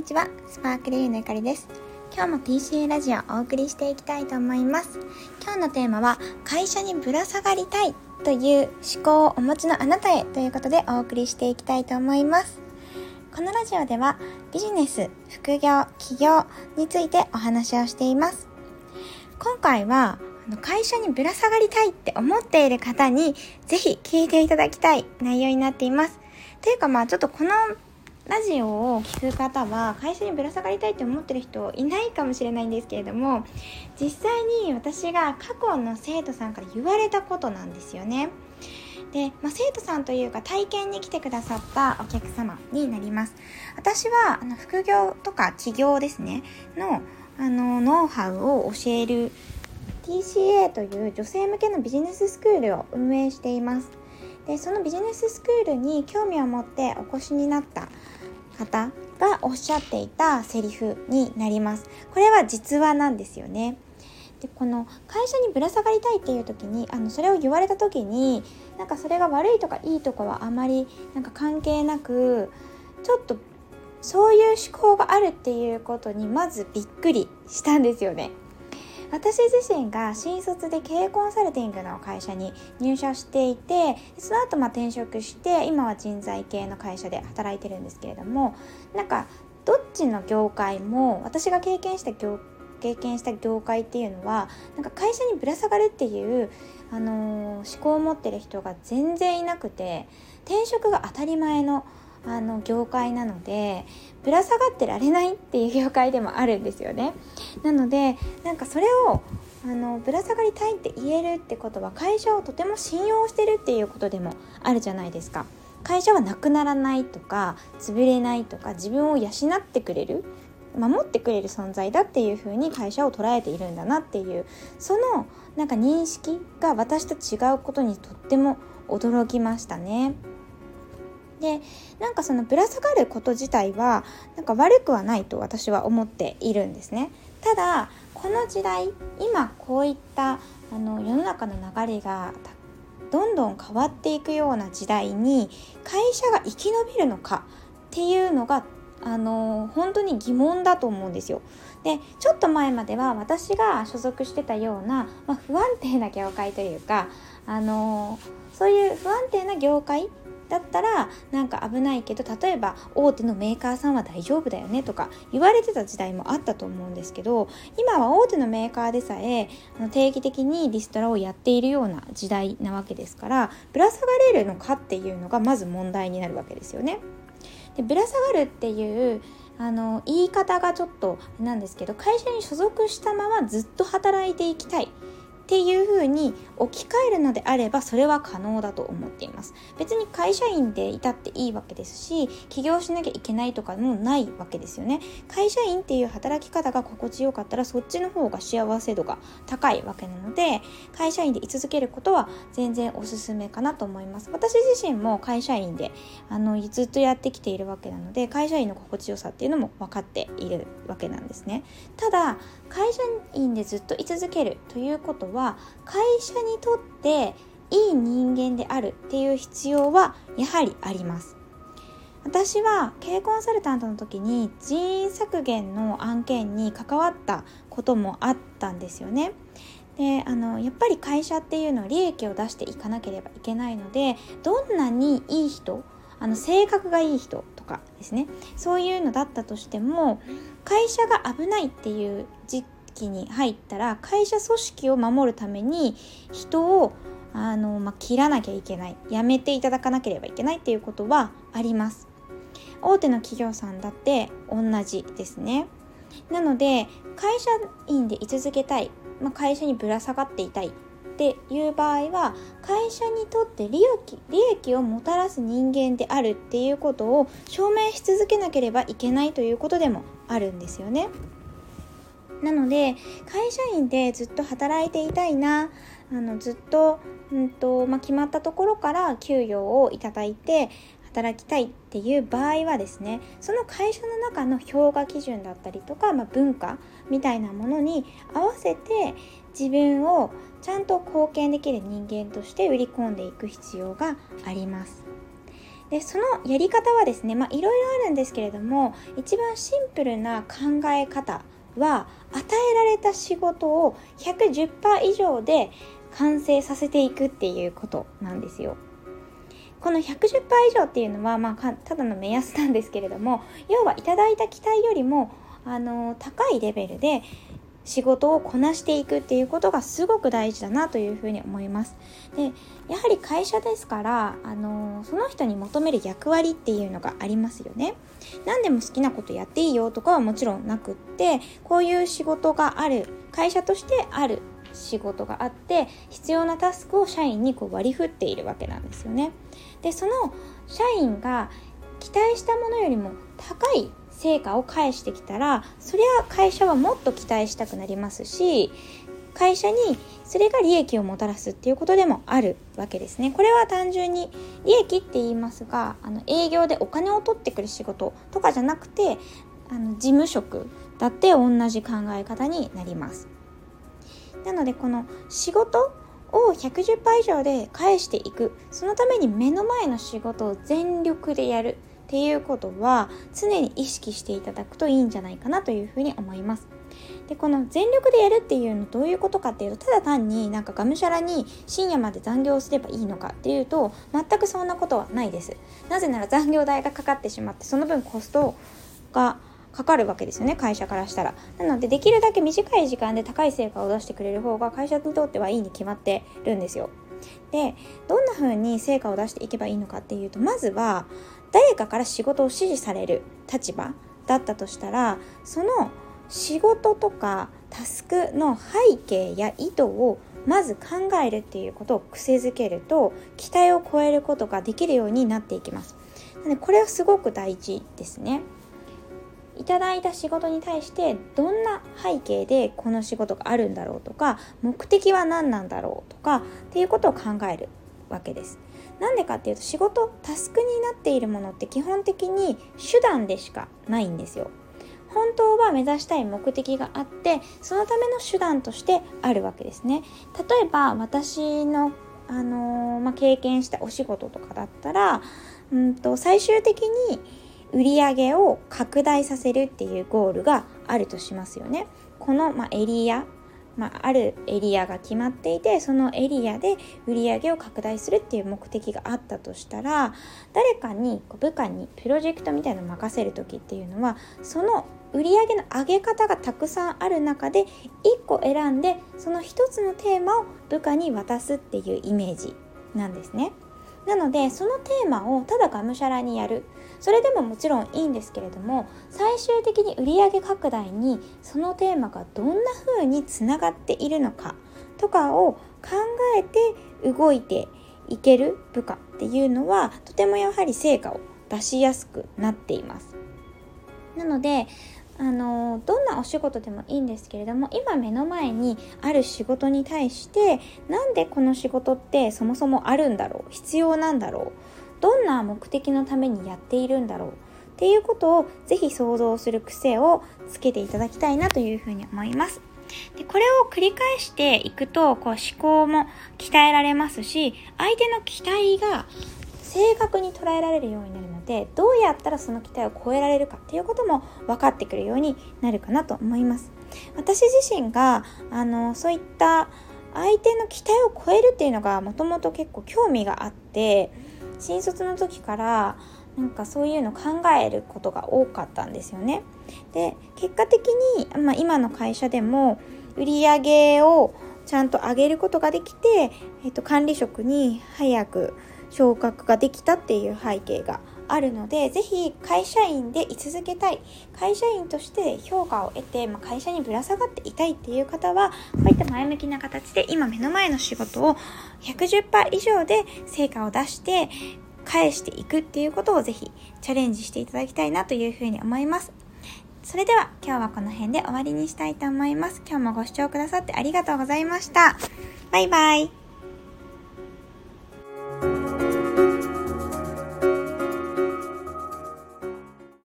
にちは。スパークルユーのゆかりです。今日も PCA ラジオをお送りしていきたいと思います。今日のテーマは会社にぶら下がりたいという思考をお持ちのあなたへということでお送りしていきたいと思います。このラジオではビジネス、副業、起業についてお話をしています。今回は会社にぶら下がりたいって思っている方にぜひ聞いていただきたい内容になっています。というかまあちょっとこのラジオを聴く方は会社にぶら下がりたいって思ってる人いないかもしれないんですけれども実際に私が過去の生徒さんから言われたことなんですよね。で、まあ、生徒さんというか体験に来てくださったお客様になります。私はあの副業とか起業ですねのあのノウハウを教える TCA という女性向けのビジネススクールを運営しています。でそのビジネススクールに興味を持ってお越しになった方がおっしゃっていたセリフになります。これは実話なんですよね。でこの会社にぶら下がりたいっていう時にあのそれを言われた時になんかそれが悪いとかいいとかはあまりなんか関係なくちょっとそういう思考があるっていうことにまずびっくりしたんですよね。私自身が新卒で経営コンサルティングの会社に入社していてその後ま転職して今は人材系の会社で働いてるんですけれどもなんかどっちの業界も私が経験した業経験した業界っていうのはなんか会社にぶら下がるっていう、あのー、思考を持ってる人が全然いなくて転職が当たり前のあの業界なのでぶら下がってられないっていう業界でもあるんですよねなのでなんかそれをあのぶら下がりたいって言えるってことは会社をとても信用してるっていうことでもあるじゃないですか会社はなくならないとか潰れないとか自分を養ってくれる守ってくれる存在だっていう風に会社を捉えているんだなっていうそのなんか認識が私と違うことにとっても驚きましたね。でなんかそのぶら下がること自体はなんか悪くはないと私は思っているんですねただこの時代今こういったあの世の中の流れがどんどん変わっていくような時代に会社が生き延びるのかっていうのがあの本当に疑問だと思うんですよ。でちょっと前までは私が所属してたような、まあ、不安定な業界というかあのそういう不安定な業界だったらなんか危ないけど例えば大手のメーカーさんは大丈夫だよねとか言われてた時代もあったと思うんですけど今は大手のメーカーでさえ定期的にリストラをやっているような時代なわけですからぶら下がれるのかっていうのがまず問題になるわけですよね。でぶら下がるっていうあの言い方がちょっとなんですけど会社に所属したままずっと働いていきたいっていうふうに置き換えるのであればそれは可能だと思っています。別に会社員でいたっていいわけですし起業しなきゃいけないとかもないわけですよね。会社員っていう働き方が心地よかったらそっちの方が幸せ度が高いわけなので会社員で居続けることは全然おすすめかなと思います。私自身も会社員であのずっとやってきているわけなので会社員の心地よさっていうのも分かっているわけなんですね。ただ会社員でずっと居続けるということはは会社にとっていい人間であるっていう必要はやはりあります。私は経営コンサルタントの時に人員削減の案件に関わったこともあったんですよね。であのやっぱり会社っていうのは利益を出していかなければいけないのでどんなにいい人あの性格がいい人とかですねそういうのだったとしても会社が危ないっていう実期に入ったら会社組織を守るために人をあの、まあ、切らなきゃいけない。やめていただかなければいけないっていうことはあります。大手の企業さんだって同じですね。なので会社員で居続けたい、まあ、会社にぶら下がっていたいっていう場合は会社にとって利益利益をもたらす人間であるっていうことを証明し続けなければいけないということでもあるんですよね。なので会社員でずっと働いていたいなあのずっと,、うんとまあ、決まったところから給与をいただいて働きたいっていう場合はですねその会社の中の評価基準だったりとか、まあ、文化みたいなものに合わせて自分をちゃんと貢献できる人間として売り込んでいく必要があります。でそのやり方はですねいろいろあるんですけれども一番シンプルな考え方は与えられた仕事を110%以上で完成させていくっていうことなんですよ。この110%以上っていうのは、まあ、ただの目安なんですけれども要はいただいた期待よりもあの高いレベルで仕事をこなしていくっていうことがすごく大事だなというふうに思います。でやはり会社ですからあのその人に求める役割っていうのがありますよね。何でも好きなことやっていいよとかはもちろんなくってこういう仕事がある会社としてある仕事があって必要なタスクを社員にこう割り振っているわけなんですよね。でその社員が期待したものよりも高い成果を返してきたらそりゃ会社はもっと期待したくなりますし会社にそれが利益をもたらすっていうことでもあるわけですね。これは単純に利益って言いますがあの営業でお金を取ってくる仕事とかじゃなくてあの事務職だって同じ考え方になります。なのでこの仕事を110倍以上で返していくそのために目の前の仕事を全力でやるっていうことは常に意識していただくといいんじゃないかなというふうに思います。でこの全力でやるっていうのどういうことかっていうとただ単になんかがむしゃらに深夜まで残業すればいいのかっていうと全くそんなことはないです。なぜなら残業代がかかってしまってその分コストがかかるわけですよね会社からしたら。なのでできるだけ短い時間で高い成果を出してくれる方が会社にとってはいいに決まってるんですよ。でどんな風に成果を出していけばいいのかっていうとまずは誰かから仕事を指示される立場だったとしたらその仕事とかタスクの背景や意図をまず考えるっていうことを癖づけると期待を超えることができるようになっていきます。でこれはすごく大事ですね。いただいた仕事に対してどんな背景でこの仕事があるんだろうとか目的は何なんだろうとかっていうことを考えるわけです。なんでかっていうと仕事タスクになっているものって基本的に手段でしかないんですよ。本当は目指したい目的があってそのための手段としてあるわけですね。例えば私の、あのー、まあ、経験したお仕事とかだったらうんと最終的に売り上を拡大させるっていうゴールがあるとしますよね。この、ま、エリア、まあ、あるエリアが決まっていてそのエリアで売り上げを拡大するっていう目的があったとしたら誰かに部下にプロジェクトみたいなのを任せる時っていうのはその売り上げの上げ方がたくさんある中で1個選んでその1つのテーマを部下に渡すっていうイメージなんですね。なのでそのテーマをただがむしゃらにやるそれでももちろんいいんですけれども最終的に売上拡大にそのテーマがどんな風につながっているのかとかを考えて動いていける部下っていうのはとてもやはり成果を出しやすくなっています。なのであのどんなお仕事でもいいんですけれども今目の前にある仕事に対してなんでこの仕事ってそもそもあるんだろう必要なんだろうどんな目的のためにやっているんだろうっていうことをぜひ想像する癖をつけていただきたいなというふうに思います。でこれを繰り返していくとこう思考も鍛えられますし相手の期待が正確に捉えられるようになるでどうやったらその期待を超えられるかっていうことも分かってくるようになるかなと思います私自身があのそういった相手の期待を超えるっていうのがもともと結構興味があって新卒の時からなんかそういうの考えることが多かったんですよね。で結果的に、まあ、今の会社でも売り上げをちゃんと上げることができて、えっと、管理職に早く昇格ができたっていう背景があるので、ぜひ会社員で居続けたい、会社員として評価を得て、まあ、会社にぶら下がっていたいっていう方は、こういった前向きな形で今目の前の仕事を110%以上で成果を出して返していくっていうことをぜひチャレンジしていただきたいなというふうに思います。それでは今日はこの辺で終わりにしたいと思います。今日もご視聴くださってありがとうございました。バイバイ。